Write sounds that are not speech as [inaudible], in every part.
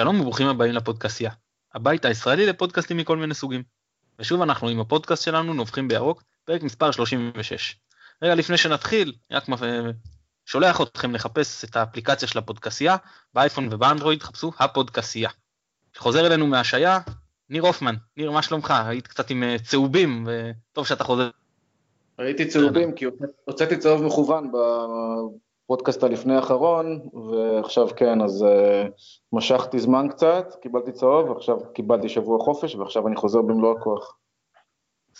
שלום וברוכים הבאים לפודקאסיה, הבית הישראלי לפודקאסטים מכל מיני סוגים. ושוב אנחנו עם הפודקאסט שלנו נובחים בירוק, פרק מספר 36. רגע לפני שנתחיל, רק שולח אתכם לחפש את האפליקציה של הפודקאסיה, באייפון ובאנדרואיד חפשו הפודקאסיה. חוזר אלינו מהשעיה, ניר הופמן, ניר מה שלומך? היית קצת עם אה, צהובים, וטוב שאתה חוזר. ראיתי צהובים כי הוצאתי צהוב מכוון בפודקאסט הלפני האחרון, ועכשיו כן, אז uh, משכתי זמן קצת, קיבלתי צהוב, עכשיו קיבלתי שבוע חופש, ועכשיו אני חוזר במלוא הכוח.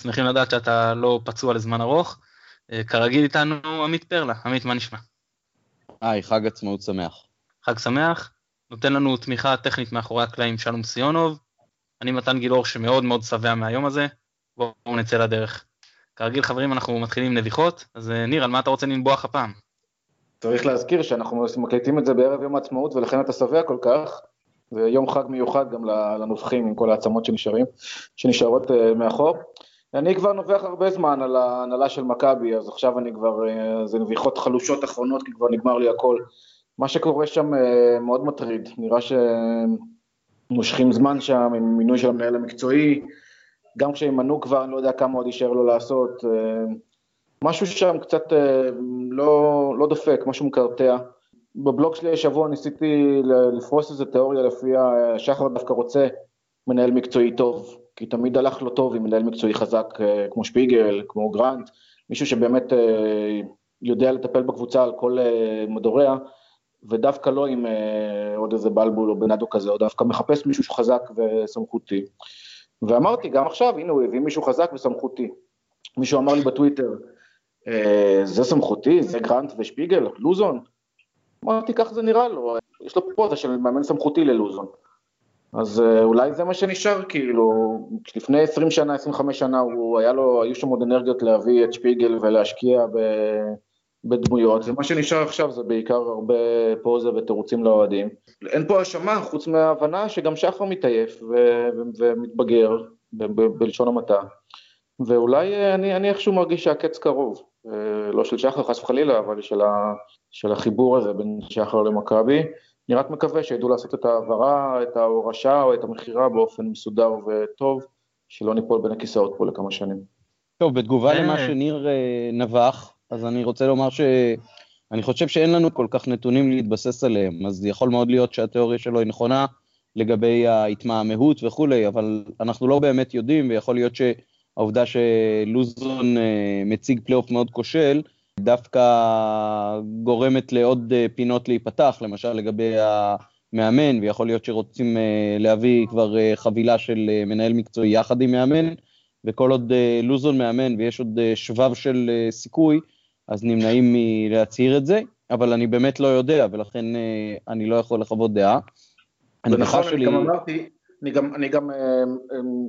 שמחים לדעת שאתה לא פצוע לזמן ארוך. Uh, כרגיל איתנו עמית פרלה, עמית, מה נשמע? היי, חג עצמאות שמח. חג שמח, נותן לנו תמיכה טכנית מאחורי הקלעים שלום סיונוב, אני מתן גילאור שמאוד מאוד שבע מהיום הזה, בואו נצא לדרך. כרגיל חברים אנחנו מתחילים עם נביחות, אז אה, ניר, על מה אתה רוצה לנבוח הפעם? צריך להזכיר שאנחנו מקליטים את זה בערב יום העצמאות ולכן אתה שבע כל כך, זה יום חג מיוחד גם לנובחים עם כל העצמות שנשארים, שנשארות uh, מאחור. אני כבר נובח הרבה זמן על ההנהלה של מכבי, אז עכשיו אני כבר, uh, זה נביחות חלושות אחרונות כי כבר נגמר לי הכל. מה שקורה שם uh, מאוד מטריד, נראה שמושכים זמן שם עם מינוי של המנהל המקצועי, גם כשהם מנו כבר, אני לא יודע כמה עוד יישאר לו לעשות. משהו שם קצת אה, לא, לא דופק, משהו מקרטע. בבלוג שלי השבוע ניסיתי לפרוס איזה תיאוריה לפיה אה, שחר דווקא רוצה מנהל מקצועי טוב, כי תמיד הלך לו טוב עם מנהל מקצועי חזק אה, כמו שפיגל, כמו גרנט, מישהו שבאמת יודע לטפל בקבוצה על כל מדוריה, ודווקא לא עם עוד איזה בלבול או בנאדו כזה, או דווקא מחפש מישהו חזק וסמכותי. ואמרתי, גם עכשיו, הנה הוא הביא מישהו חזק וסמכותי. מישהו אמר לי בטוויטר, אה, זה סמכותי, זה גרנט ושפיגל, לוזון. אמרתי, ככה זה נראה לו, יש לו פוזה של מאמן סמכותי ללוזון. אז אה, אולי זה מה שנשאר, כאילו, לפני 20 שנה, 25 שנה, הוא, היה לו, היו שם עוד אנרגיות להביא את שפיגל ולהשקיע ב, בדמויות, ומה שנשאר עכשיו זה בעיקר הרבה פוזה ותירוצים לאוהדים. אין פה האשמה, חוץ מההבנה שגם שחר מתעייף ו, ו, ומתבגר, ב, ב, בלשון המעטה. ואולי אה, אני, אני איכשהו מרגיש שהקץ קרוב. אה, לא של שחר חס וחלילה, אבל של, ה, של החיבור הזה בין שחר למכבי. אני רק מקווה שידעו לעשות את ההעברה, את ההורשה או את המכירה באופן מסודר וטוב, שלא ניפול בין הכיסאות פה לכמה שנים. טוב, בתגובה למה שניר אה, נבח, אז אני רוצה לומר שאני חושב שאין לנו כל כך נתונים להתבסס עליהם, אז יכול מאוד להיות שהתיאוריה שלו היא נכונה לגבי ההתמהמהות וכולי, אבל אנחנו לא באמת יודעים, ויכול להיות ש... העובדה שלוזון אה, מציג פלייאוף מאוד כושל, דווקא גורמת לעוד אה, פינות להיפתח, למשל לגבי המאמן, ויכול להיות שרוצים אה, להביא כבר חבילה של מנהל מקצועי יחד עם מאמן, וכל עוד לוזון מאמן ויש עוד שבב של סיכוי, אז נמנעים מלהצהיר את זה, אבל אני באמת לא יודע, ולכן אני לא יכול לחוות דעה. ונכון, אני גם אמרתי, אני גם, אני גם אה,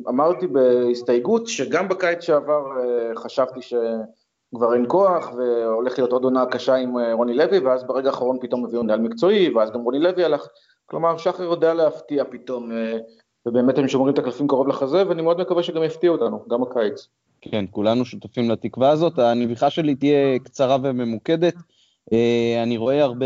אמרתי בהסתייגות שגם בקיץ שעבר אה, חשבתי שכבר אין כוח והולך להיות עוד עונה קשה עם אה, רוני לוי ואז ברגע האחרון פתאום הביאו מנהל מקצועי ואז גם רוני לוי הלך, כלומר שחר יודע להפתיע פתאום ובאמת הם שומרים את הקלפים קרוב לחזה ואני מאוד מקווה שגם יפתיעו אותנו, גם הקיץ. כן, כולנו שותפים לתקווה הזאת, הנביחה שלי תהיה קצרה וממוקדת. אני רואה הרבה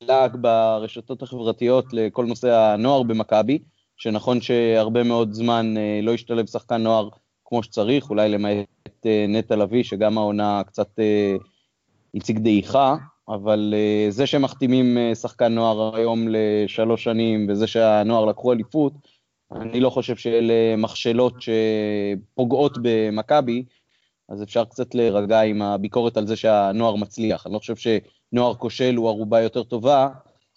לעג ברשתות החברתיות לכל נושא הנוער במכבי. שנכון שהרבה מאוד זמן אה, לא השתלב שחקן נוער כמו שצריך, אולי למעט אה, נטע לביא, שגם העונה קצת אה, הציג דעיכה, אבל זה שמחתימים שחקן נוער היום לשלוש שנים, וזה שהנוער לקחו אליפות, אני לא חושב שאלה מכשלות שפוגעות במכבי, אז אפשר קצת להירגע עם הביקורת על זה שהנוער מצליח. אני לא חושב שנוער כושל הוא ערובה יותר טובה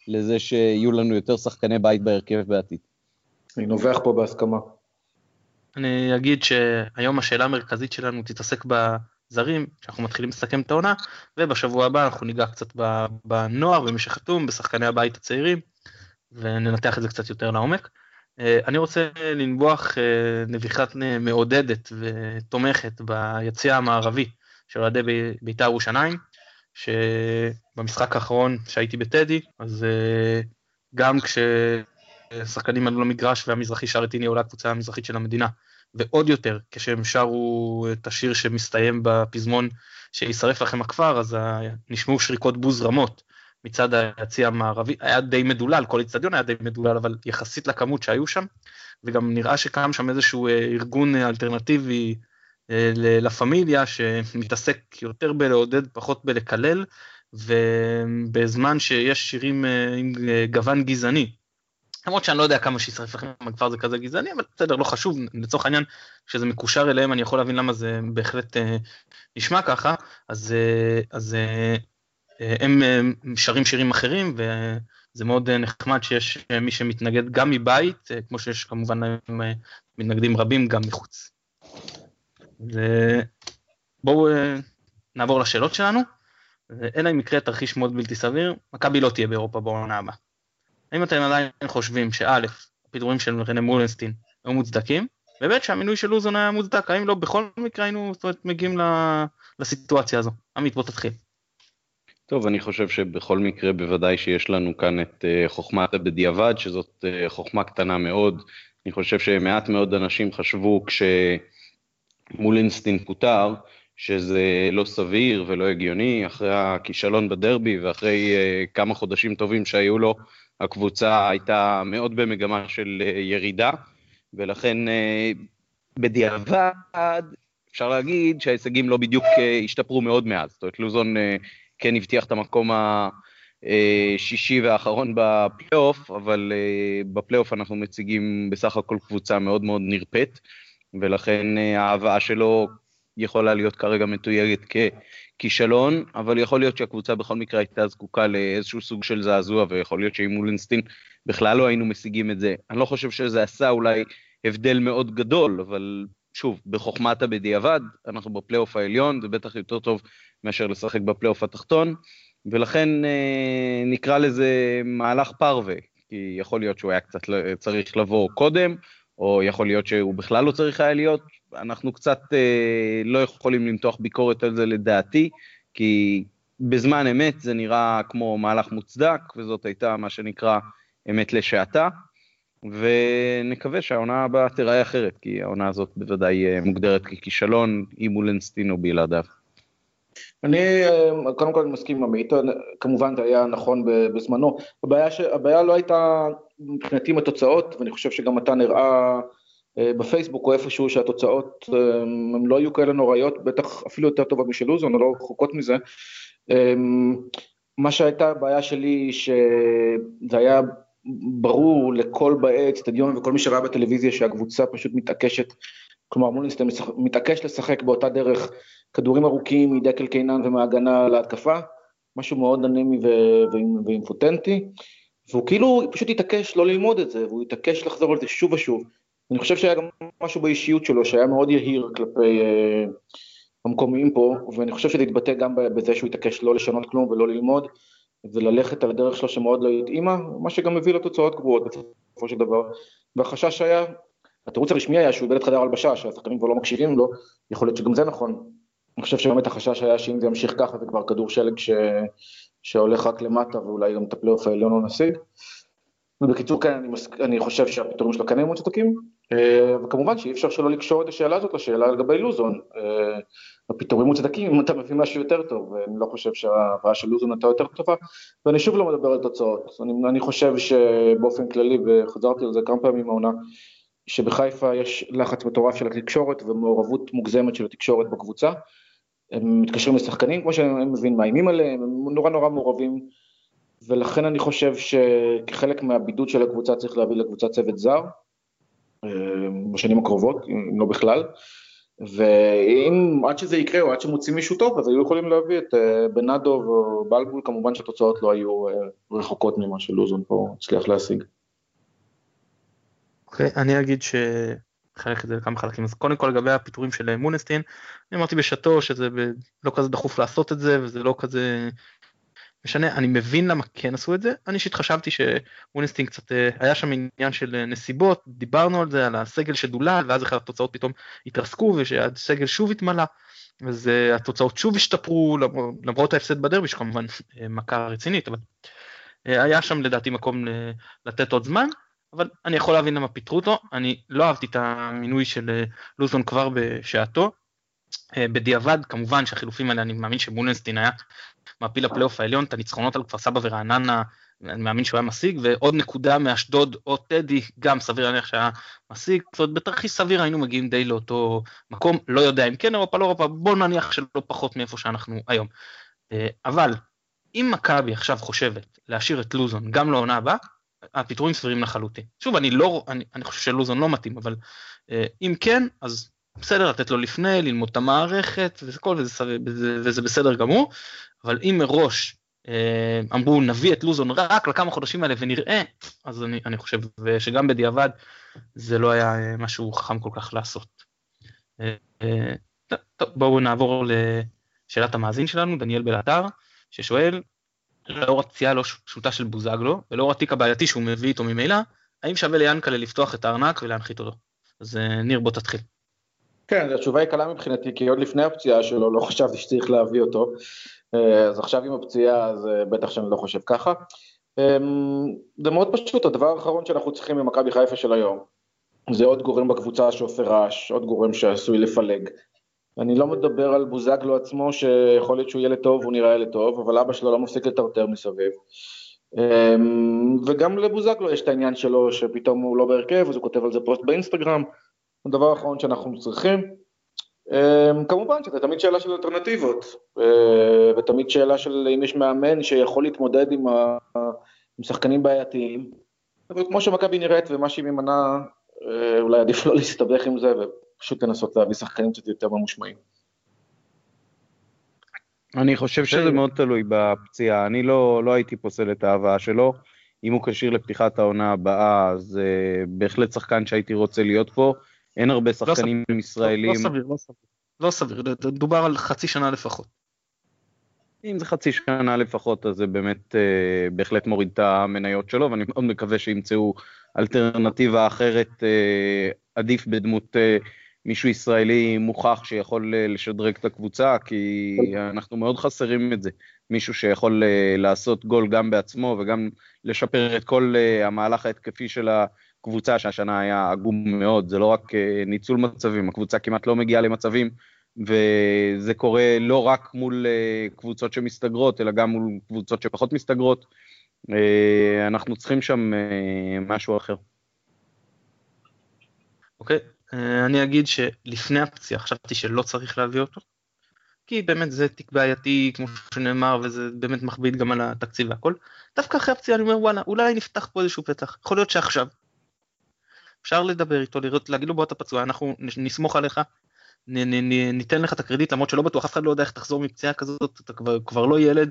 לזה שיהיו לנו יותר שחקני בית בהרכב בעתיד. אני נובח פה בהסכמה. אני אגיד שהיום השאלה המרכזית שלנו תתעסק בזרים, שאנחנו מתחילים לסכם את העונה, ובשבוע הבא אנחנו ניגע קצת בנוער, במי שחתום, בשחקני הבית הצעירים, וננתח את זה קצת יותר לעומק. אה, אני רוצה לנבוח אה, נביחת מעודדת ותומכת ביציע המערבי של אוהדי בית"ר ירושלים, שבמשחק האחרון שהייתי בטדי, אז אה, גם כש... שחקנים עלו למגרש והמזרחי שר הנה עולה הקבוצה המזרחית של המדינה. ועוד יותר, כשהם שרו את השיר שמסתיים בפזמון שישרף לכם הכפר, אז נשמעו שריקות בוז רמות. מצד היציא המערבי, היה די מדולל, כל איצטדיון היה די מדולל, אבל יחסית לכמות שהיו שם, וגם נראה שקם שם איזשהו ארגון אלטרנטיבי לה פמיליה שמתעסק יותר בלעודד, פחות בלקלל, ובזמן שיש שירים עם גוון גזעני, למרות שאני לא יודע כמה שישרף לכם הכפר זה כזה גזעני, אבל בסדר, לא חשוב, לצורך העניין, כשזה מקושר אליהם אני יכול להבין למה זה בהחלט אה, נשמע ככה, אז, אה, אז אה, אה הם אה, שרים שירים אחרים, וזה מאוד אה, נחמד שיש אה, מי שמתנגד גם מבית, אה, כמו שיש כמובן אה, מתנגדים רבים גם מחוץ. בואו אה, נעבור לשאלות שלנו, אלא אם יקרה תרחיש מאוד בלתי סביר, מכבי לא תהיה באירופה בעונה הבאה. האם אתם עדיין חושבים שא', הפיטורים של רנה מולנסטין היו מוצדקים, וב' שהמינוי של לוזון היה מוצדק, האם לא בכל מקרה היינו זאת אומרת, מגיעים לסיטואציה הזו? עמית בוא תתחיל. טוב, אני חושב שבכל מקרה בוודאי שיש לנו כאן את uh, חוכמת הבדיעבד, שזאת uh, חוכמה קטנה מאוד. אני חושב שמעט מאוד אנשים חשבו כשמולינסטין פוטר, שזה לא סביר ולא הגיוני, אחרי הכישלון בדרבי ואחרי uh, כמה חודשים טובים שהיו לו, הקבוצה הייתה מאוד במגמה של אה, ירידה, ולכן אה, בדיעבד אפשר להגיד שההישגים לא בדיוק אה, השתפרו מאוד מאז. זאת אומרת, לוזון כן הבטיח את המקום השישי והאחרון בפלייאוף, אבל בפלייאוף אנחנו מציגים בסך הכל קבוצה מאוד מאוד נרפאת, ולכן ההבאה שלו יכולה להיות כרגע מתויגת ככישלון, אבל יכול להיות שהקבוצה בכל מקרה הייתה זקוקה לאיזשהו סוג של זעזוע, ויכול להיות שעם מולינסטין בכלל לא היינו משיגים את זה. אני לא חושב שזה עשה אולי הבדל מאוד גדול, אבל שוב, בחוכמת הבדיעבד, אנחנו בפלייאוף העליון, זה בטח יותר טוב מאשר לשחק בפלייאוף התחתון, ולכן אה, נקרא לזה מהלך פרווה, כי יכול להיות שהוא היה קצת צריך לבוא קודם, או יכול להיות שהוא בכלל לא צריך היה להיות, אנחנו קצת אה, לא יכולים למתוח ביקורת על זה לדעתי, כי בזמן אמת זה נראה כמו מהלך מוצדק, וזאת הייתה מה שנקרא אמת לשעתה, ונקווה שהעונה הבאה תיראה אחרת, כי העונה הזאת בוודאי אה, מוגדרת ככישלון, עם מולנסטין או בלעדיו. אני אה, קודם כל מסכים עם עמית, כמובן זה היה נכון בזמנו, הבעיה, ש... הבעיה לא הייתה מבחינתי עם התוצאות, ואני חושב שגם אתה נראה אה, בפייסבוק או איפשהו שהתוצאות אה, הן לא היו כאלה נוראיות, בטח אפילו יותר טובות משל לוזון, או לא רחוקות מזה. מה שהייתה הבעיה שלי, שזה היה ברור לכל באי אצטדיון וכל מי שראה בטלוויזיה שהקבוצה פשוט מתעקשת, כלומר מולינסטר מתעקש לשחק באותה דרך כדורים ארוכים מדקל קיינן ומהגנה להתקפה, משהו מאוד אנימי ואינפוטנטי, והוא כאילו פשוט התעקש לא ללמוד את זה, והוא התעקש לחזור על זה שוב ושוב. אני חושב שהיה גם משהו באישיות שלו שהיה מאוד יהיר כלפי אה, המקומיים פה, ואני חושב שזה התבטא גם בזה שהוא התעקש לא לשנות כלום ולא ללמוד, וללכת על הדרך שלו שמאוד לא התאימה, מה שגם מביא לתוצאות גבוהות בסופו של דבר. והחשש היה, התירוץ הרשמי היה שהוא איבד את חדר הלבשה, שהשחקנים כבר לא מקשיבים לו, יכול להיות שגם זה נכון, אני חושב שבאמת החשש היה שאם זה ימשיך ככה זה כבר כדור שלג ש... שהולך רק למטה ואולי גם את הפלייאוף העליון לא נשיג. ובקיצור כן, אני, מס... אני חושב שהפיטורים שלו כן היו מוצדקים, אה, וכמובן שאי אפשר שלא לקשור את השאלה הזאת לשאלה לגבי לוזון. אה, הפיטורים מוצדקים אם אתה מביא משהו יותר טוב, ואני לא חושב שההבאה של לוזון הייתה יותר טובה, ואני שוב לא מדבר על תוצאות. אני, אני חושב שבאופן כללי, וחזרתי על זה כמה פעמים העונה, שבחיפה יש לחץ מטורף של התקשורת ומעורבות מוגזמת של התקשורת בקבוצה. הם מתקשרים לשחקנים כמו שהם מבין, מאיימים עליהם, הם נורא נורא מעורבים, ולכן אני חושב שכחלק מהבידוד של הקבוצה צריך להביא לקבוצה צוות זר, אה, בשנים הקרובות, אם לא בכלל, ואם עד שזה יקרה או עד שמוצאים מישהו טוב, אז היו יכולים להביא את אה, בנאדו או בלבול, כמובן שהתוצאות לא היו אה, רחוקות ממה שלוזון פה הצליח להשיג. אוקיי, אני אגיד ש... לחלק את זה לכמה חלקים. אז קודם כל לגבי הפיטורים של מונסטין, אני אמרתי בשעתו שזה ב... לא כזה דחוף לעשות את זה וזה לא כזה משנה, אני מבין למה כן עשו את זה, אני אישית חשבתי שמונסטין קצת, אה, היה שם עניין של אה, נסיבות, דיברנו על זה, על הסגל שדולל, ואז אחרי התוצאות פתאום התרסקו ושהסגל שוב התמלא. אז uh, התוצאות שוב השתפרו למרות ההפסד בדרבי שכמובן מכה רצינית אבל היה שם לדעתי מקום לתת עוד זמן אבל אני יכול להבין למה פיטרו אותו, אני לא אהבתי את המינוי של אה, לוזון כבר בשעתו. אה, בדיעבד כמובן שהחילופים האלה אני מאמין שמולנסטין היה מעפיל לפלייאוף העליון את הניצחונות על כפר סבא ורעננה, אני מאמין שהוא היה משיג, ועוד נקודה מאשדוד או טדי, גם סביר להניח שהיה משיג, זאת אומרת בתרחיש סביר היינו מגיעים די לאותו מקום, לא יודע אם כן אירופה, לא אירופה, בוא נניח שלא פחות מאיפה שאנחנו היום. אה, אבל אם מכבי עכשיו חושבת להשאיר את לוזון גם לעונה הבאה, הפיטורים סבירים לחלוטין. שוב, אני לא, אני, אני חושב שלוזון לא מתאים, אבל אה, אם כן, אז בסדר לתת לו לפני, ללמוד את המערכת, וזה, כל, וזה, וזה, וזה בסדר גמור, אבל אם מראש אה, אמרו נביא את לוזון רק לכמה חודשים האלה ונראה, אז אני, אני חושב שגם בדיעבד זה לא היה אה, משהו חכם כל כך לעשות. אה, טוב, בואו נעבור לשאלת המאזין שלנו, דניאל בלאתר, ששואל, לאור הפציעה לא פשוטה של בוזגלו, ולאור התיק הבעייתי שהוא מביא איתו ממילא, האם שווה ליאנקלה לפתוח את הארנק ולהנחית אותו? אז אה, ניר בוא תתחיל. כן, התשובה היא קלה מבחינתי, כי עוד לפני הפציעה שלו לא חשבתי שצריך להביא אותו, אה, אז עכשיו עם הפציעה אז אה, בטח שאני לא חושב ככה. זה מאוד פשוט, הדבר האחרון שאנחנו צריכים ממכבי חיפה של היום, זה עוד גורם בקבוצה שעושה רעש, עוד גורם שעשוי לפלג. אני לא מדבר על בוזגלו עצמו, שיכול להיות שהוא ילד טוב, הוא נראה ילד טוב, אבל אבא שלו לא מפסיק לטרטר מסביב. אמ, וגם לבוזגלו יש את העניין שלו, שפתאום הוא לא בהרכב, אז הוא כותב על זה פוסט באינסטגרם. הדבר האחרון שאנחנו צריכים. אמ, כמובן שזה תמיד שאלה של אלטרנטיבות, אה, ותמיד שאלה של אם יש מאמן שיכול להתמודד עם, ה... עם שחקנים בעייתיים, אבל כמו שמכבי נראית ומה שהיא ממנה, אה, אולי עדיף לא להסתבך עם זה, פשוט לנסות להביא שחקנים קצת יותר ממושמעים. אני חושב שזה מאוד תלוי בפציעה, אני לא, לא הייתי פוסל את ההבאה שלו. אם הוא כשיר לפתיחת העונה הבאה, אז uh, בהחלט שחקן שהייתי רוצה להיות פה. אין הרבה לא שחקנים לא ישראלים. לא, לא סביר, לא סביר. לא סביר, דובר על חצי שנה לפחות. אם זה חצי שנה לפחות, אז זה באמת uh, בהחלט מוריד את המניות שלו, ואני מאוד מקווה שימצאו אלטרנטיבה אחרת, uh, עדיף בדמות uh, מישהו ישראלי מוכח שיכול אה, לשדרג את הקבוצה, כי אנחנו מאוד חסרים את זה. מישהו שיכול אה, לעשות גול גם בעצמו וגם לשפר את כל אה, המהלך ההתקפי של הקבוצה, שהשנה היה עגום מאוד, זה לא רק ניצול מצבים, הקבוצה כמעט לא מגיעה למצבים, וזה קורה לא רק מול קבוצות שמסתגרות, אלא גם מול קבוצות שפחות מסתגרות. אנחנו צריכים שם משהו אחר. אוקיי, okay. אה, אני אגיד שלפני הפציעה חשבתי שלא צריך להביא אותו, כי באמת זה תיק בעייתי כמו שנאמר וזה באמת מכביד גם על התקציב והכל. דווקא אחרי הפציעה אני אומר וואלה אולי נפתח פה איזשהו פתח, יכול להיות שעכשיו. אפשר לדבר איתו, לראות, להגיד לו בוא אתה פצוע, אנחנו נסמוך עליך, נ, נ, נ, ניתן לך את הקרדיט למרות שלא בטוח אף אחד לא יודע איך תחזור מפציעה כזאת, אתה כבר, כבר לא ילד.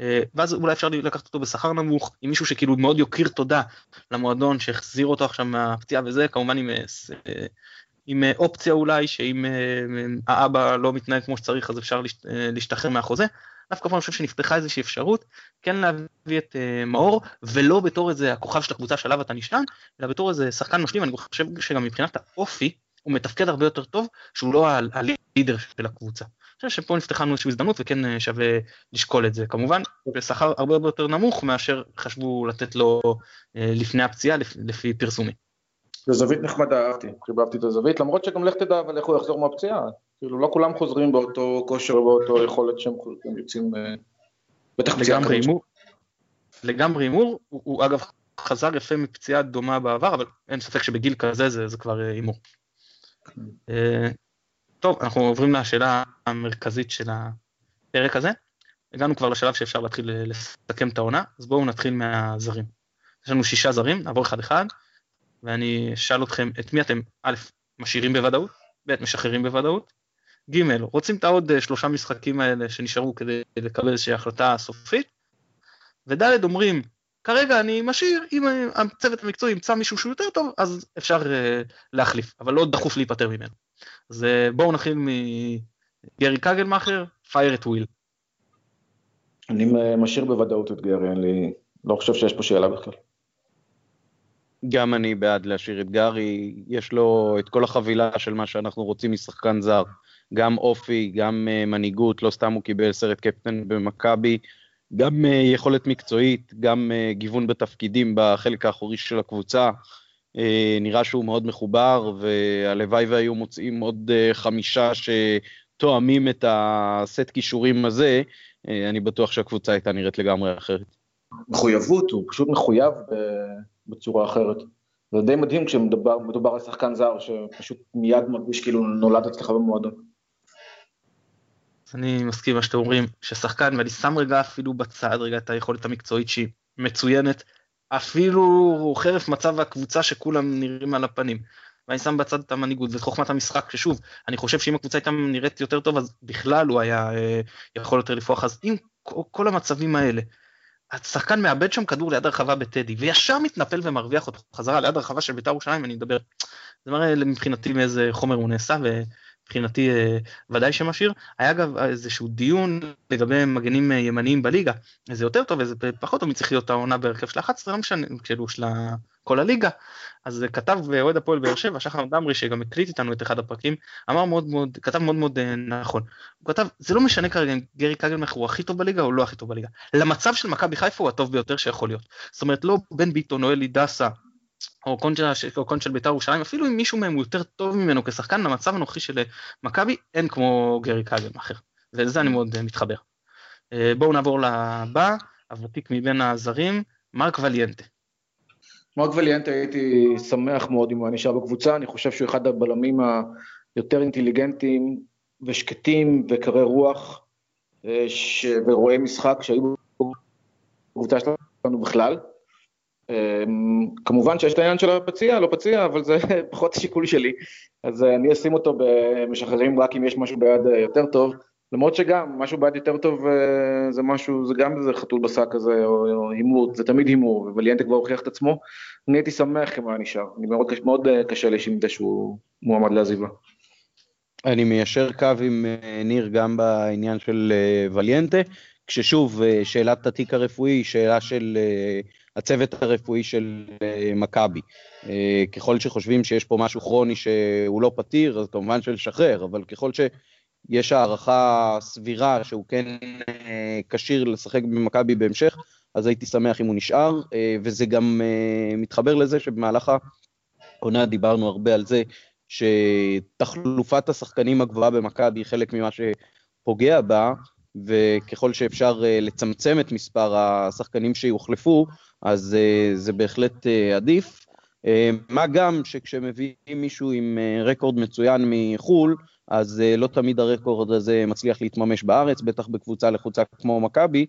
אה, ואז אולי אפשר לקחת אותו בשכר נמוך עם מישהו שכאילו מאוד יוקיר תודה למועדון שהחזיר אותו עכשיו מהפציעה וזה כמובן עם, אה, עם אה, אופציה אולי שאם האבא לא מתנהג כמו שצריך אז אפשר להשתחרר מהחוזה. דווקא פה אני חושב שנפתחה איזושהי אפשרות כן להביא את מאור ולא בתור איזה הכוכב של הקבוצה שעליו אתה נשען אלא בתור איזה שחקן משלים אני חושב שגם מבחינת האופי הוא מתפקד הרבה יותר טוב שהוא לא הלידר של הקבוצה. חושב שפה נפתחה לנו איזושהי הזדמנות וכן אה, שווה לשקול את זה. כמובן, בשכר הרבה הרבה יותר נמוך מאשר חשבו לתת לו אה, לפני הפציעה לפי פרסומים. זו זווית נחמדה, אהבתי, חיבבתי את הזווית, למרות שגם לך תדע אבל איך הוא יחזור מהפציעה. כאילו לא כולם חוזרים באותו כושר ובאותו יכולת שהם יוצאים, אה, בטח פציעה. לגמרי הימור, הוא, הוא אגב חזר יפה מפציעה דומה בעבר, אבל אין ספק שבגיל כזה זה, זה כבר הימור. טוב, אנחנו עוברים לשאלה המרכזית של הפרק הזה. הגענו כבר לשלב שאפשר להתחיל לסכם את העונה, אז בואו נתחיל מהזרים. יש לנו שישה זרים, נעבור אחד אחד, ואני אשאל אתכם את מי אתם, א', משאירים בוודאות, ב', משחררים בוודאות, ג', רוצים את העוד שלושה משחקים האלה שנשארו כדי לקבל איזושהי החלטה סופית, וד', אומרים, כרגע אני משאיר, אם הצוות המקצועי ימצא מישהו שהוא יותר טוב, אז אפשר uh, להחליף, אבל לא דחוף להיפטר ממנו. אז בואו נתחיל מגרי קגלמאכר, fire at will. אני משאיר בוודאות את גרי, אני. לא חושב שיש פה שאלה בכלל. גם אני בעד להשאיר את גרי, יש לו את כל החבילה של מה שאנחנו רוצים משחקן זר, גם אופי, גם uh, מנהיגות, לא סתם הוא קיבל סרט קפטן במכבי, גם uh, יכולת מקצועית, גם uh, גיוון בתפקידים בחלק האחורי של הקבוצה. Uh, נראה שהוא מאוד מחובר, והלוואי והיו מוצאים עוד uh, חמישה תואמים את הסט כישורים הזה, אני בטוח שהקבוצה הייתה נראית לגמרי אחרת. מחויבות, הוא פשוט מחויב בצורה אחרת. זה די מדהים כשמדובר על שחקן זר שפשוט מיד מרגיש כאילו נולד אצלך במועדון. אני מסכים מה שאתם אומרים, ששחקן, ואני שם רגע אפילו בצד רגע את היכולת המקצועית שהיא מצוינת, אפילו חרף מצב הקבוצה שכולם נראים על הפנים. ואני שם בצד את המנהיגות ואת חוכמת המשחק, ששוב, אני חושב שאם הקבוצה הייתה נראית יותר טוב, אז בכלל הוא היה אה, יכול יותר לפרוח. אז עם כל המצבים האלה, השחקן מאבד שם כדור ליד הרחבה בטדי, וישר מתנפל ומרוויח אותו חזרה ליד הרחבה של בית"ר ירושלים, אני מדבר, זה מראה מבחינתי מאיזה חומר הוא נעשה, מבחינתי אה, ודאי שמשאיר. היה אגב איזשהו דיון לגבי מגנים אה, ימניים בליגה, איזה יותר טוב, איזה פחות טוב, מי צריך להיות העונה בהרכב של 11, לא משנה, כאילו של כל הליגה. אז כתב אוהד הפועל באר שבע, שחר דמרי, שגם הקליט איתנו את אחד הפרקים, אמר מאוד מאוד, כתב מאוד מאוד אה, נכון. הוא כתב, זה לא משנה כרגע אם גרי קגלמך הוא הכי טוב בליגה או לא הכי טוב בליגה. למצב של מכבי חיפה הוא הטוב ביותר שיכול להיות. זאת אומרת, לא בן ביטון או אלי דסה או קון של בית"ר ירושלים, אפילו אם מישהו מהם הוא יותר טוב ממנו כשחקן, למצב הנוכחי של אה, מכבי, אין כמו גרי אחר. ולזה אני מאוד אה, מתחבר. אה, בואו נעבור לבא, הוותיק מבין הזרים, מרק וליאנטה. מרק וליאנטה הייתי שמח מאוד אם הוא היה נשאר בקבוצה, אני חושב שהוא אחד הבלמים היותר אינטליגנטים ושקטים וקרי רוח ש... ורואי משחק שהיו בקבוצה שלנו בכלל. אמ, כמובן שיש את העניין של הפציע, לא פציע, אבל זה [laughs] פחות שיקול שלי. אז אה, אני אשים אותו במשחררים רק אם יש משהו ביד אה, יותר טוב. למרות שגם, משהו ביד יותר טוב אה, זה משהו, זה גם איזה חתול בשק כזה, או הימור, זה תמיד הימור, ווליאנטה כבר הוכיח את עצמו. אני הייתי שמח אם היה נשאר. אני מאוד, מאוד קשה לי שימדה שהוא מועמד לעזיבה. אני מיישר קו עם ניר גם בעניין של וליאנטה, כששוב, שאלת התיק הרפואי היא שאלה של הצוות הרפואי של אה, מכבי. אה, ככל שחושבים שיש פה משהו כרוני שהוא לא פתיר, אז כמובן שלשחרר, אבל ככל שיש הערכה סבירה שהוא כן אה, כשיר לשחק במכבי בהמשך, אז הייתי שמח אם הוא נשאר, וזה גם מתחבר לזה שבמהלך העונה דיברנו הרבה על זה שתחלופת השחקנים הגבוהה במכבי היא חלק ממה שפוגע בה, וככל שאפשר לצמצם את מספר השחקנים שיוחלפו, אז uh, זה בהחלט uh, עדיף. מה גם שכשמביאים מישהו עם רקורד מצוין מחו"ל, אז לא תמיד הרקורד הזה מצליח להתממש בארץ, בטח בקבוצה לחוצה כמו מכבי,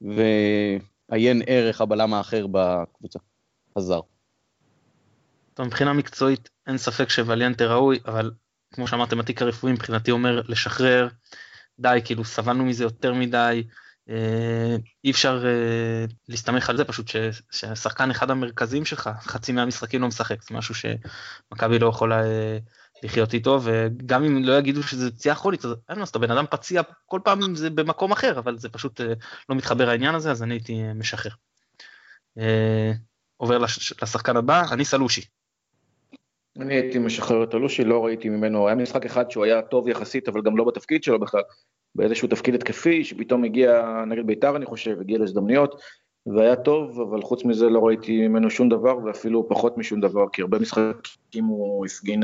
ועיין ערך הבלם האחר בקבוצה, הזר. טוב, מבחינה מקצועית אין ספק שווליאנטה ראוי, אבל כמו שאמרתם, התיק הרפואי מבחינתי אומר לשחרר, די, כאילו סבלנו מזה יותר מדי, אה, אי אפשר אה, להסתמך על זה פשוט שהשחקן אחד המרכזיים שלך חצי מהמשחקים לא משחק זה משהו שמכבי לא יכולה אה, לחיות איתו וגם אם לא יגידו שזה פציעה כרונית אז אין מה זאת בן אדם פציע כל פעם זה במקום אחר אבל זה פשוט לא מתחבר העניין הזה אז אני הייתי משחרר. עובר לשחקן הבא אני סלושי. אני הייתי משחרר את אלושי, לא ראיתי ממנו, היה משחק אחד שהוא היה טוב יחסית, אבל גם לא בתפקיד שלו בכלל. באיזשהו תפקיד התקפי, שפתאום הגיע נגד בית"ר אני חושב, הגיע להזדמנויות, והיה טוב, אבל חוץ מזה לא ראיתי ממנו שום דבר, ואפילו פחות משום דבר, כי הרבה משחקים הוא הפגין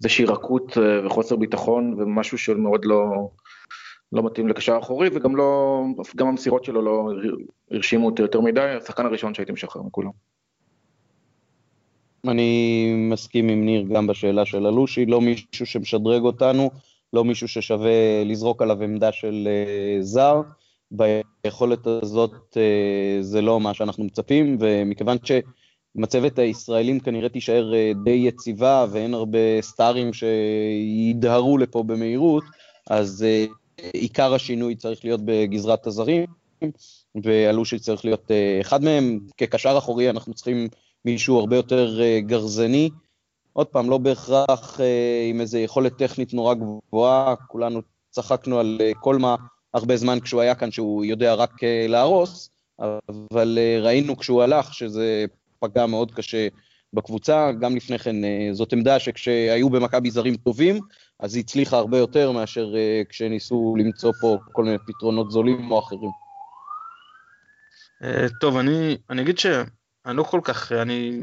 איזושהי אה, רכות אה, וחוסר ביטחון, ומשהו שמאוד לא, לא מתאים לקשר אחורי, וגם לא, גם המסירות שלו לא הרשימו אותי יותר מדי, השחקן הראשון שהייתי משחרר מכולם. אני מסכים עם ניר גם בשאלה של אלושי, לא מישהו שמשדרג אותנו, לא מישהו ששווה לזרוק עליו עמדה של uh, זר. ביכולת הזאת uh, זה לא מה שאנחנו מצפים, ומכיוון שמצבת הישראלים כנראה תישאר uh, די יציבה ואין הרבה סטארים שידהרו לפה במהירות, אז uh, עיקר השינוי צריך להיות בגזרת הזרים, ועלו שצריך להיות uh, אחד מהם. כקשר אחורי אנחנו צריכים מישהו הרבה יותר uh, גרזני, עוד פעם, לא בהכרח אה, עם איזו יכולת טכנית נורא גבוהה, כולנו צחקנו על אה, כל מה הרבה זמן כשהוא היה כאן, שהוא יודע רק אה, להרוס, אבל אה, ראינו כשהוא הלך שזה פגע מאוד קשה בקבוצה, גם לפני כן אה, זאת עמדה שכשהיו במכבי זרים טובים, אז היא הצליחה הרבה יותר מאשר אה, כשניסו למצוא פה כל מיני פתרונות זולים או אחרים. אה, טוב, אני, אני אגיד ש... אני לא כל כך, אני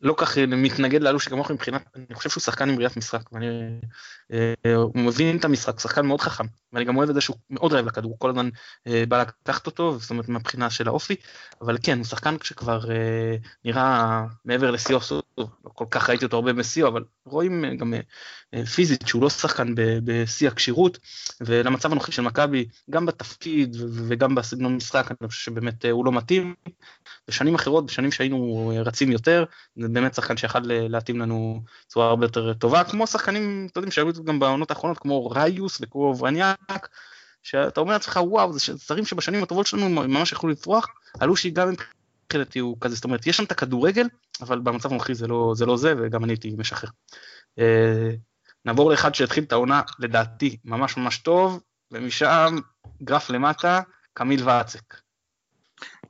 לא כך מתנגד לאלו שכמוך מבחינת, אני חושב שהוא שחקן עם ראיית משחק, ואני, הוא מבין את המשחק, שחקן מאוד חכם, ואני גם אוהב את זה שהוא מאוד אוהב לכדור, כל הזמן בא לקחת אותו, זאת אומרת מהבחינה של האופי, אבל כן, הוא שחקן שכבר נראה מעבר לשיאו, לא כל כך ראיתי אותו הרבה בשיאו, אבל רואים גם פיזית שהוא לא שחקן בשיא הכשירות, ולמצב הנוכחי של מכבי, גם בתפקיד וגם בסגנון משחק, אני חושב שבאמת הוא לא מתאים. בשנים אחרות, בשנים שהיינו רצים יותר, זה באמת שחקן שיכל להתאים לנו בצורה הרבה יותר טובה, כמו שחקנים, אתה יודע, שהיו גם בעונות האחרונות, כמו ריוס וכמו ורניאק, שאתה אומר לעצמך, וואו, זה זרים שבשנים הטובות שלנו ממש יכלו לפרוח, עלו שהיא גם מבחינתי הוא כזה, זאת אומרת, יש שם את הכדורגל, אבל במצב הנוכחי זה לא זה, לא זה וגם אני הייתי משחרר. נעבור לאחד שהתחיל את העונה, לדעתי, ממש ממש טוב, ומשם גרף למטה, קמיל ואצק.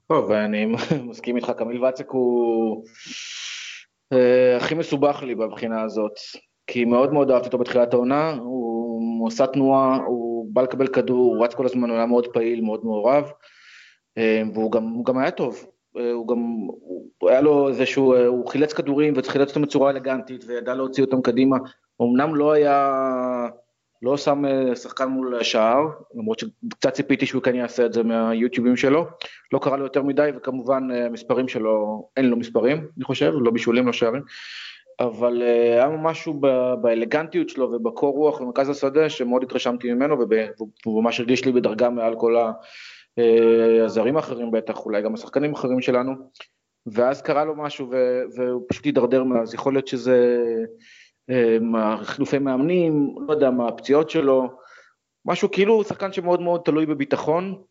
טוב, אני [laughs] מסכים איתך, קמיל ואצק הוא אה, הכי מסובך לי בבחינה הזאת, כי מאוד מאוד אהבתי אותו בתחילת העונה, הוא עושה תנועה, הוא בא לקבל כדור, הוא רץ כל הזמן, הוא היה מאוד פעיל, מאוד מעורב, אה, והוא גם, גם היה טוב, אה, הוא גם, הוא היה לו איזה שהוא, הוא חילץ כדורים וחילץ אותם בצורה אלגנטית וידע להוציא אותם קדימה, אמנם לא היה, לא שם אה, שחקן מול שער, למרות שקצת ציפיתי שהוא כן יעשה את זה מהיוטיובים שלו, לא קרה לו יותר מדי וכמובן אה, המספרים שלו, אין לו מספרים אני חושב, לא בישולים, לא שערים, אבל אה, היה משהו באלגנטיות שלו ובקור רוח במרכז השדה שמאוד התרשמתי ממנו והוא ממש הרגיש לי בדרגה מעל כל הזרים האחרים בטח, אולי גם השחקנים האחרים שלנו, ואז קרה לו משהו והוא פשוט הידרדר מאז, יכול להיות שזה חילופי מאמנים, לא יודע מה, הפציעות שלו, משהו כאילו הוא שחקן שמאוד מאוד תלוי בביטחון,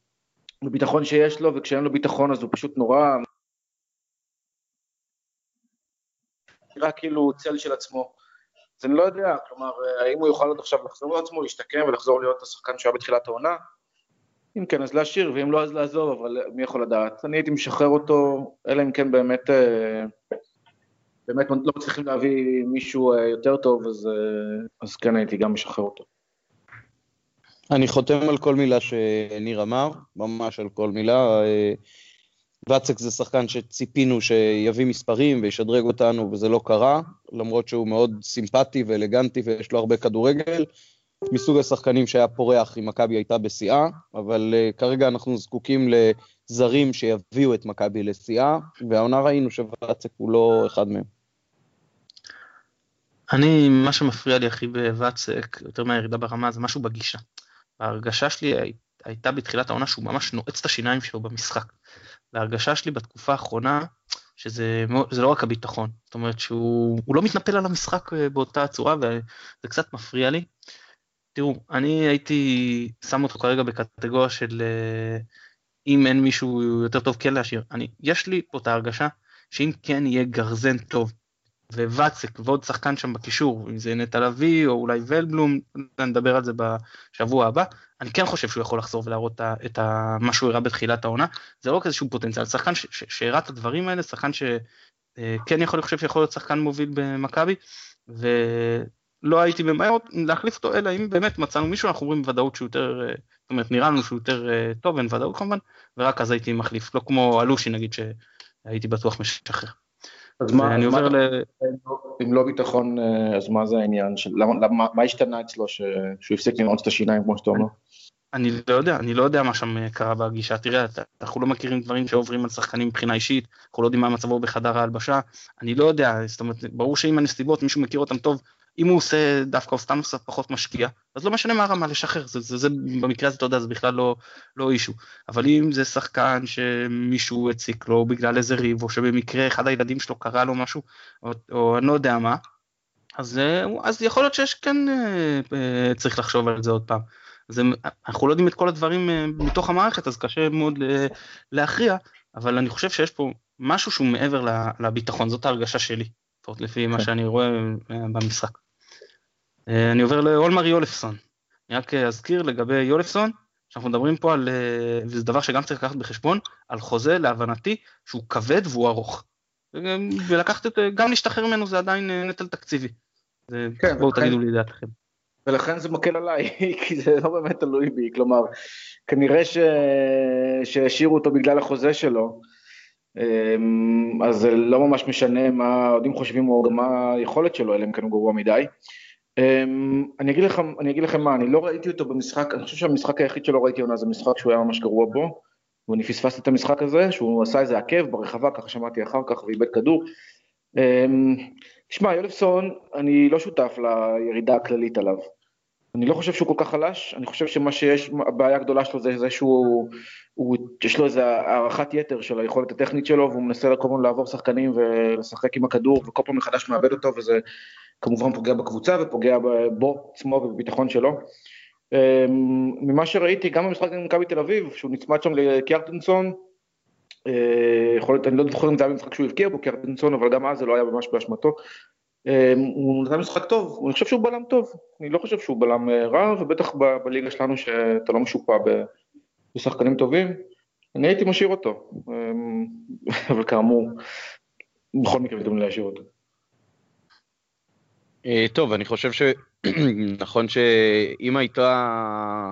בביטחון שיש לו, וכשאין לו ביטחון אז הוא פשוט נורא... נראה כאילו צל של עצמו. אז אני לא יודע, כלומר, האם הוא יוכל עוד עכשיו לחזור לעצמו, להשתקם ולחזור להיות השחקן שהיה בתחילת העונה? אם כן, אז להשאיר, ואם לא, אז לעזוב, אבל מי יכול לדעת? אני הייתי משחרר אותו, אלא אם כן באמת אה, באמת לא מצליחים להביא מישהו אה, יותר טוב, אז, אה, אז כן הייתי גם משחרר אותו. אני חותם על כל מילה שניר אמר, ממש על כל מילה. אה, ואצק זה שחקן שציפינו שיביא מספרים וישדרג אותנו, וזה לא קרה, למרות שהוא מאוד סימפטי ואלגנטי ויש לו הרבה כדורגל. מסוג השחקנים שהיה פורח אם מכבי הייתה בשיאה, אבל uh, כרגע אנחנו זקוקים לזרים שיביאו את מכבי לשיאה, והעונה ראינו שוואצק הוא לא אחד מהם. אני, מה שמפריע לי הכי בוואצק, יותר מהירידה ברמה, זה משהו בגישה. ההרגשה שלי הייתה בתחילת העונה שהוא ממש נועץ את השיניים שלו במשחק. וההרגשה שלי בתקופה האחרונה, שזה לא רק הביטחון, זאת אומרת שהוא לא מתנפל על המשחק אה, באותה צורה וזה קצת מפריע לי. תראו, אני הייתי שם אותו כרגע בקטגוריה של אה, אם אין מישהו יותר טוב כן להשאיר. אני, יש לי פה את ההרגשה שאם כן יהיה גרזן טוב וואצק ועוד שחקן שם בקישור, אם זה נטע לביא או אולי ולבלום, נדבר על זה בשבוע הבא, אני כן חושב שהוא יכול לחזור ולהראות את מה שהוא הראה בתחילת העונה, זה לא רק איזשהו פוטנציאל, שחקן שהראה את הדברים האלה, שחקן שכן אה, יכול, לחשוב שיכול להיות שחקן מוביל במכבי, ולא הייתי ממהר להחליף אותו, אלא אם באמת מצאנו מישהו, אנחנו אומרים בוודאות שהוא יותר, אה, זאת אומרת נראה לנו שהוא יותר אה, טוב, אין ודאות כמובן, ורק אז הייתי מחליף, לא כמו אלושי נגיד שהייתי בטוח משחרר. אז מה, אני עובר ל... אם לא ביטחון, אה, אז מה זה העניין של... למה, מה השתנה אצלו שהוא הפסיק לנעוץ את השיניים, כמו שאתה אומר? אני לא יודע, אני לא יודע מה שם אה, קרה בגישה. תראה, אנחנו לא מכירים דברים שעוברים על שחקנים מבחינה אישית, אנחנו לא יודעים מה מצבו בחדר ההלבשה, אני לא יודע, זאת אומרת, ברור שאם הנסיבות, מישהו מכיר אותם טוב, אם הוא עושה דווקא או סתם קצת פחות משקיע, אז לא משנה מה הרמה לשחרר, זה, זה, זה, במקרה הזה אתה יודע, זה בכלל לא, לא אישו. אבל אם זה שחקן שמישהו הציק לו בגלל איזה ריב, או שבמקרה אחד הילדים שלו קרה לו משהו, או, או אני לא יודע מה, אז, אה, אז יכול להיות שיש כן אה, אה, צריך לחשוב על זה עוד פעם. זה, אנחנו לא יודעים את כל הדברים מתוך המערכת, אז קשה מאוד להכריע, אבל אני חושב שיש פה משהו שהוא מעבר לביטחון, זאת ההרגשה שלי, לפחות לפי מה כן. שאני רואה במשחק. אה, אני עובר לאולמר יולפסון. אני רק אזכיר לגבי יולפסון, שאנחנו מדברים פה על, אה, וזה דבר שגם צריך לקחת בחשבון, על חוזה להבנתי שהוא כבד והוא ארוך. ולקחת את, גם להשתחרר ממנו זה עדיין אה, נטל תקציבי. כן, בואו תגידו לי דעתכם. ולכן זה מקל עליי, [laughs] כי זה לא באמת תלוי בי, כלומר, כנראה שהשאירו אותו בגלל החוזה שלו, אז זה לא ממש משנה מה האוהדים חושבים או גם מה היכולת שלו, אלא אם כן הוא גרוע מדי. אני אגיד, לכם, אני אגיד לכם מה, אני לא ראיתי אותו במשחק, אני חושב שהמשחק היחיד שלא ראיתי עונה זה משחק שהוא היה ממש גרוע בו, ואני פספסתי את המשחק הזה, שהוא עשה איזה עקב ברחבה, ככה שמעתי אחר כך, ואיבד כדור. תשמע, יולפסון, אני לא שותף לירידה הכללית עליו. אני לא חושב שהוא כל כך חלש, אני חושב שמה שיש, הבעיה הגדולה שלו זה זה שהוא, הוא, יש לו איזה הערכת יתר של היכולת הטכנית שלו, והוא מנסה כל הזמן לעבור שחקנים ולשחק עם הכדור, וכל פעם מחדש מאבד אותו, וזה כמובן פוגע בקבוצה ופוגע בו עצמו ובביטחון שלו. אמ, ממה שראיתי, גם במשחק עם מכבי תל אביב, שהוא נצמד שם לקיארטנסון, אה, יכול להיות, אני לא זוכר אם זה היה במשחק שהוא הבקיע בו קיארטנסון, אבל גם אז זה לא היה ממש באשמתו. אמ, הוא נתן משחק טוב, אני חושב שהוא בלם טוב, אני לא חושב שהוא בלם אה, רע, ובטח בליגה שלנו שאתה לא משופע בשחקנים טובים, אני הייתי משאיר אותו, אמ, [laughs] אבל כאמור, בכל מקרה מתכוון להשאיר אותו. אה, טוב, אני חושב שנכון [clears throat] שאם הייתה,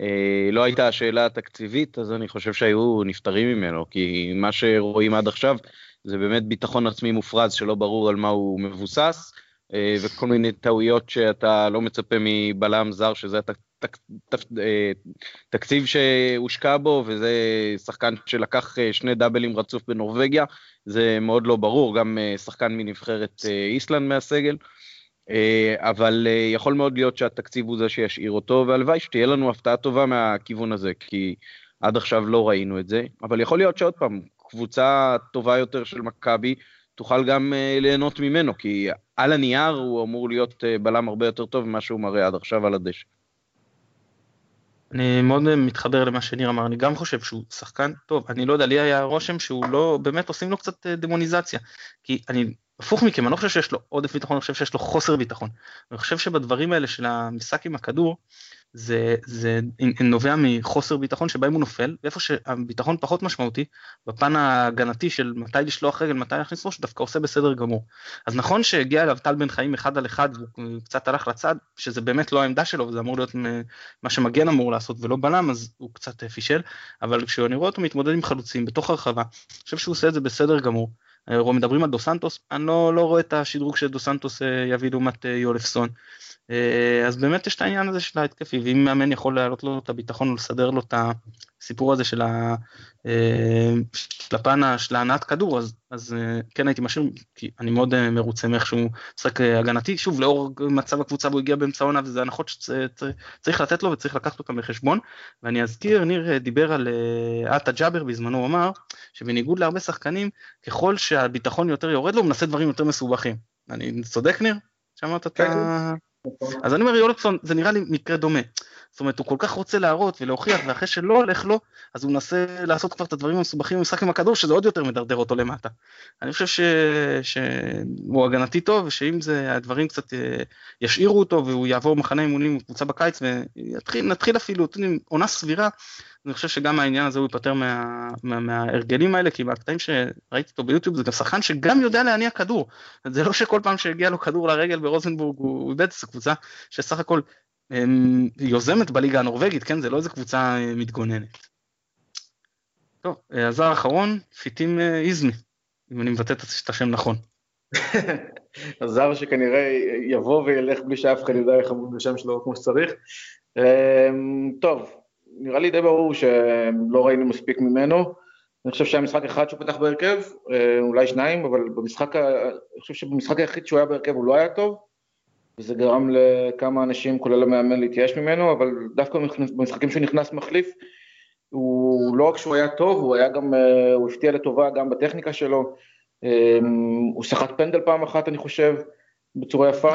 אה, לא הייתה השאלה התקציבית, אז אני חושב שהיו נפטרים ממנו, כי מה שרואים עד עכשיו זה באמת ביטחון עצמי מופרז שלא ברור על מה הוא מבוסס, אה, וכל מיני טעויות שאתה לא מצפה מבלם זר, שזה התק, תק, תק, תקציב שהושקע בו, וזה שחקן שלקח שני דאבלים רצוף בנורבגיה, זה מאוד לא ברור, גם שחקן מנבחרת איסלנד מהסגל. אה, אבל אה, יכול מאוד להיות שהתקציב הוא זה שישאיר אותו, והלוואי שתהיה לנו הפתעה טובה מהכיוון הזה, כי עד עכשיו לא ראינו את זה, אבל יכול להיות שעוד פעם, קבוצה טובה יותר של מכבי תוכל גם אה, ליהנות ממנו, כי על הנייר הוא אמור להיות בלם הרבה יותר טוב ממה שהוא מראה עד עכשיו על הדשא. אני מאוד מתחבר למה שניר אמר, אני גם חושב שהוא שחקן טוב, אני לא יודע, לי היה רושם שהוא לא, באמת עושים לו קצת דמוניזציה, כי אני הפוך מכם, אני לא חושב שיש לו עודף ביטחון, אני חושב שיש לו חוסר ביטחון. אני חושב שבדברים האלה של המשחק עם הכדור, זה, זה נובע מחוסר ביטחון שבהם הוא נופל, ואיפה שהביטחון פחות משמעותי, בפן ההגנתי של מתי לשלוח רגל, מתי להכניס ראש, דווקא עושה בסדר גמור. אז נכון שהגיע אליו טל בן חיים אחד על אחד, והוא קצת הלך לצד, שזה באמת לא העמדה שלו, וזה אמור להיות מה שמגן אמור לעשות ולא בלם, אז הוא קצת פישל, אבל כשאני רואה אותו מתמודד עם חלוצים בתוך הרחבה, אני חושב שהוא עושה את זה בסדר גמור. אה, מדברים על דו סנטוס, אני לא, לא רואה את השדרוג שדו סנטוס אה, יביא לעומת יולפסון. אז באמת יש את העניין הזה של ההתקפי, ואם מאמן יכול להעלות לו את הביטחון ולסדר לו את הסיפור הזה של, ה, של הפן של ההנעת כדור, אז, אז כן הייתי משאיר, כי אני מאוד מרוצה מאיך שהוא משחק הגנתי, שוב לאור מצב הקבוצה והוא הגיע באמצע העונה וזה הנחות שצריך לתת לו וצריך לקחת אותם בחשבון, ואני אזכיר, ניר דיבר על עטה ג'אבר בזמנו, הוא אמר שבניגוד להרבה שחקנים, ככל שהביטחון יותר יורד לו, הוא מנסה דברים יותר מסובכים. אני צודק ניר? שמעת את כן, ה... אז אני אומר יולפסון זה נראה לי מקרה דומה. זאת אומרת הוא כל כך רוצה להראות ולהוכיח ואחרי שלא הולך לו אז הוא מנסה לעשות כבר את הדברים המסובכים במשחק עם הכדור שזה עוד יותר מדרדר אותו למטה. אני חושב ש... שהוא הגנתי טוב ושאם זה הדברים קצת אה, ישאירו אותו והוא יעבור מחנה אימונים בקבוצה בקיץ ונתחיל אפילו עונה סבירה אני חושב שגם העניין הזה הוא ייפטר מה, מה, מההרגלים האלה, כי מהקטעים שראיתי אותו ביוטיוב זה גם שחקן שגם יודע להניע כדור. זה לא שכל פעם שהגיע לו כדור לרגל ברוזנבורג הוא איבד, זו קבוצה שסך הכל הם, יוזמת בליגה הנורבגית, כן? זה לא איזה קבוצה אה, מתגוננת. טוב, הזר האחרון, פיטים אה, איזמי, אם אני מבטא את השם נכון. [laughs] הזר שכנראה יבוא וילך בלי שאף אחד ידע איך אמרו בשם שלו כמו שצריך. אמ, טוב, נראה לי די ברור שלא ראינו מספיק ממנו. אני חושב שהיה משחק אחד שהוא פתח בהרכב, אה, אולי שניים, אבל במשחק, אני חושב שבמשחק היחיד שהוא היה בהרכב הוא לא היה טוב, וזה גרם לכמה אנשים, כולל המאמן, להתייאש ממנו, אבל דווקא במשחקים שהוא נכנס מחליף, הוא לא רק שהוא היה טוב, הוא היה גם, אה, הוא הפתיע לטובה גם בטכניקה שלו, אה, הוא שחט פנדל פעם אחת, אני חושב, בצורה יפה.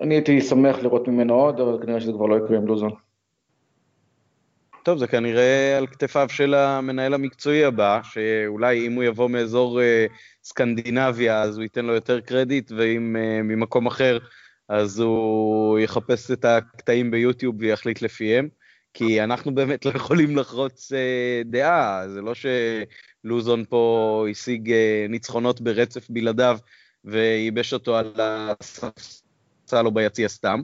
אני הייתי שמח לראות ממנו עוד, אבל כנראה שזה כבר לא יקרה עם לוזון. טוב, זה כנראה על כתפיו של המנהל המקצועי הבא, שאולי אם הוא יבוא מאזור אה, סקנדינביה, אז הוא ייתן לו יותר קרדיט, ואם אה, ממקום אחר, אז הוא יחפש את הקטעים ביוטיוב ויחליט לפיהם. כי אנחנו באמת לא יכולים לחרוץ אה, דעה, זה לא שלוזון פה השיג אה, ניצחונות ברצף בלעדיו וייבש אותו על הספסל לו ביציע סתם,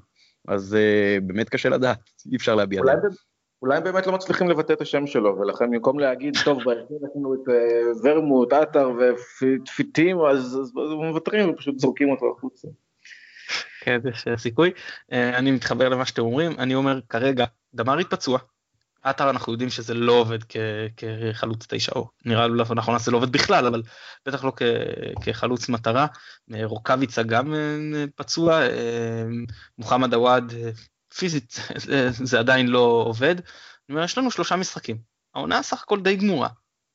אז uh, באמת קשה לדעת, אי אפשר להביע אולי, ב... אולי הם באמת לא מצליחים לבטא את השם שלו, ולכן במקום להגיד, טוב, בהרכב יש לנו את אה, ורמוט, עטר ותפיתים, אז מוותרים ופשוט זורקים אותו החוצה. כן, יש סיכוי. אה, אני מתחבר למה שאתם אומרים, אני אומר כרגע, דמרי פצוע. עטר אנחנו יודעים שזה לא עובד כחלוץ תשע או נראה לי לא נכון זה לא עובד בכלל אבל בטח לא כחלוץ מטרה רוקאביצה גם פצוע מוחמד עוואד פיזית [laughs] זה עדיין לא עובד. אני אומר, יש לנו שלושה משחקים, העונה סך הכל די גמורה.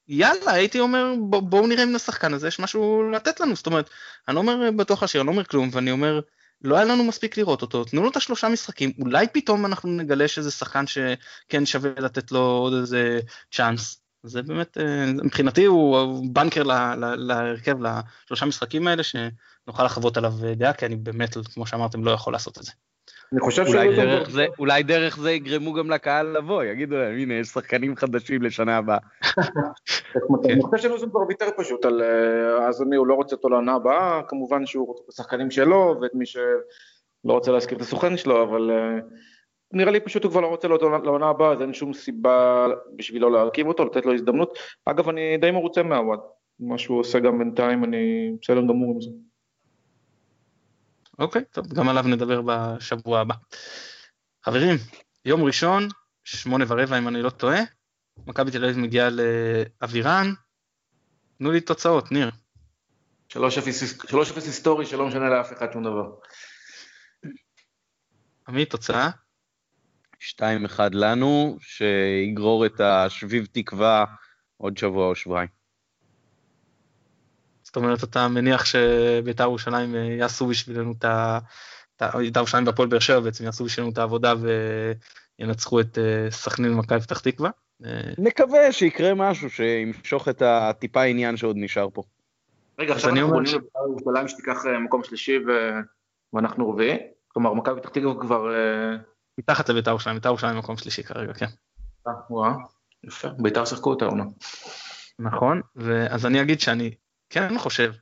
יאללה, הייתי אומר, בוא, בואו נראה אם לשחקן הזה יש משהו לתת לנו, זאת אומרת, אני לא אומר בתוך השיר, אני לא אומר כלום, ואני אומר, לא היה לנו מספיק לראות אותו, תנו לו את השלושה משחקים, אולי פתאום אנחנו נגלה שזה שחקן שכן שווה לתת לו עוד איזה צ'אנס. זה באמת, אה, מבחינתי הוא בנקר להרכב לשלושה משחקים האלה, שנוכל לחוות עליו דעה, כי אני באמת, כמו שאמרתם, לא יכול לעשות את זה. אני חושב אולי דרך, זה, אולי דרך זה יגרמו גם לקהל לבוא, יגידו להם, הנה, יש שחקנים חדשים לשנה הבאה. [laughs] אני חושב כבר ויתר פשוט על אה, אז אני, הוא לא רוצה אותו לעונה הבאה, כמובן שהוא רוצה את השחקנים שלו, ואת מי שלא רוצה להזכיר את הסוכן שלו, אבל אה, נראה לי פשוט הוא כבר לא רוצה לעונה הבאה, אז אין שום סיבה בשבילו להרכיב אותו, לתת לו הזדמנות. אגב, אני די מרוצה מהוואד, מה שהוא עושה גם בינתיים, אני בסדר גמור עם זה. אוקיי, טוב, גם עליו נדבר בשבוע הבא. חברים, יום ראשון, שמונה ורבע אם אני לא טועה, מכבי תל אביב מגיעה לאבירן, תנו לי תוצאות, ניר. 3-0 היסטורי שלא משנה לאף אחד שום דבר. עמית, תוצאה? 2-1 לנו, שיגרור את השביב תקווה עוד שבוע או שבועיים. זאת אומרת, אתה מניח שבית"ר ירושלים אה, יעשו בשבילנו את ה... בית"ר ירושלים והפועל באר שבע בעצם יעשו בשבילנו את העבודה וינצחו את אה, סכנין ומכבי פתח תקווה. אה, נקווה שיקרה משהו שימשוך את הטיפה עניין שעוד נשאר פה. רגע, עכשיו אנחנו בונים לבית"ר ירושלים שתיקח מקום שלישי ואנחנו רביעי? כלומר, מכבי פתח תקווה כבר... מתחת לבית"ר ירושלים, בית"ר ירושלים מקום שלישי כרגע, כן. וואו, יפה, בית"ר שיחקו את העונה. נכון, אז אני אגיד שאני כן חושב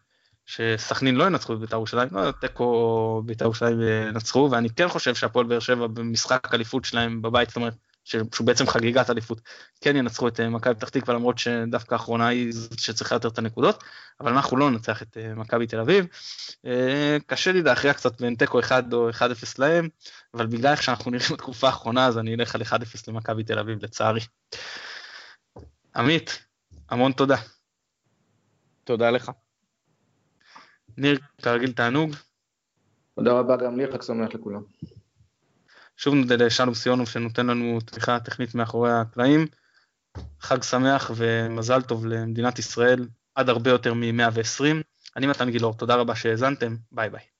שסכנין לא ינצחו את בית"ר ירושלים, לא תיקו בית"ר ירושלים ינצחו, ואני כן חושב שהפועל באר שבע במשחק אליפות שלהם בבית, זאת אומרת, שהוא בעצם חגיגת אליפות, כן ינצחו את אה, מכבי פתח תקווה, למרות שדווקא האחרונה היא זאת שצריכה יותר את הנקודות, אבל אנחנו לא ננצח את אה, מכבי תל אביב. אה, קשה לי להכריע קצת בין תיקו 1 או 1-0 להם, אבל בגלל איך שאנחנו נראים בתקופה האחרונה, אז אני אלך על 1-0 למכבי תל אביב, לצערי. עמית, המון תודה. תודה לך. ניר, כרגיל תענוג. תודה רבה גם לי, חג שמח לכולם. שוב נודה לשלום סיונוב שנותן לנו תמיכה טכנית מאחורי הקלעים. חג שמח ומזל טוב למדינת ישראל, עד הרבה יותר מ-120. אני מתן גילאור, תודה רבה שהאזנתם, ביי ביי.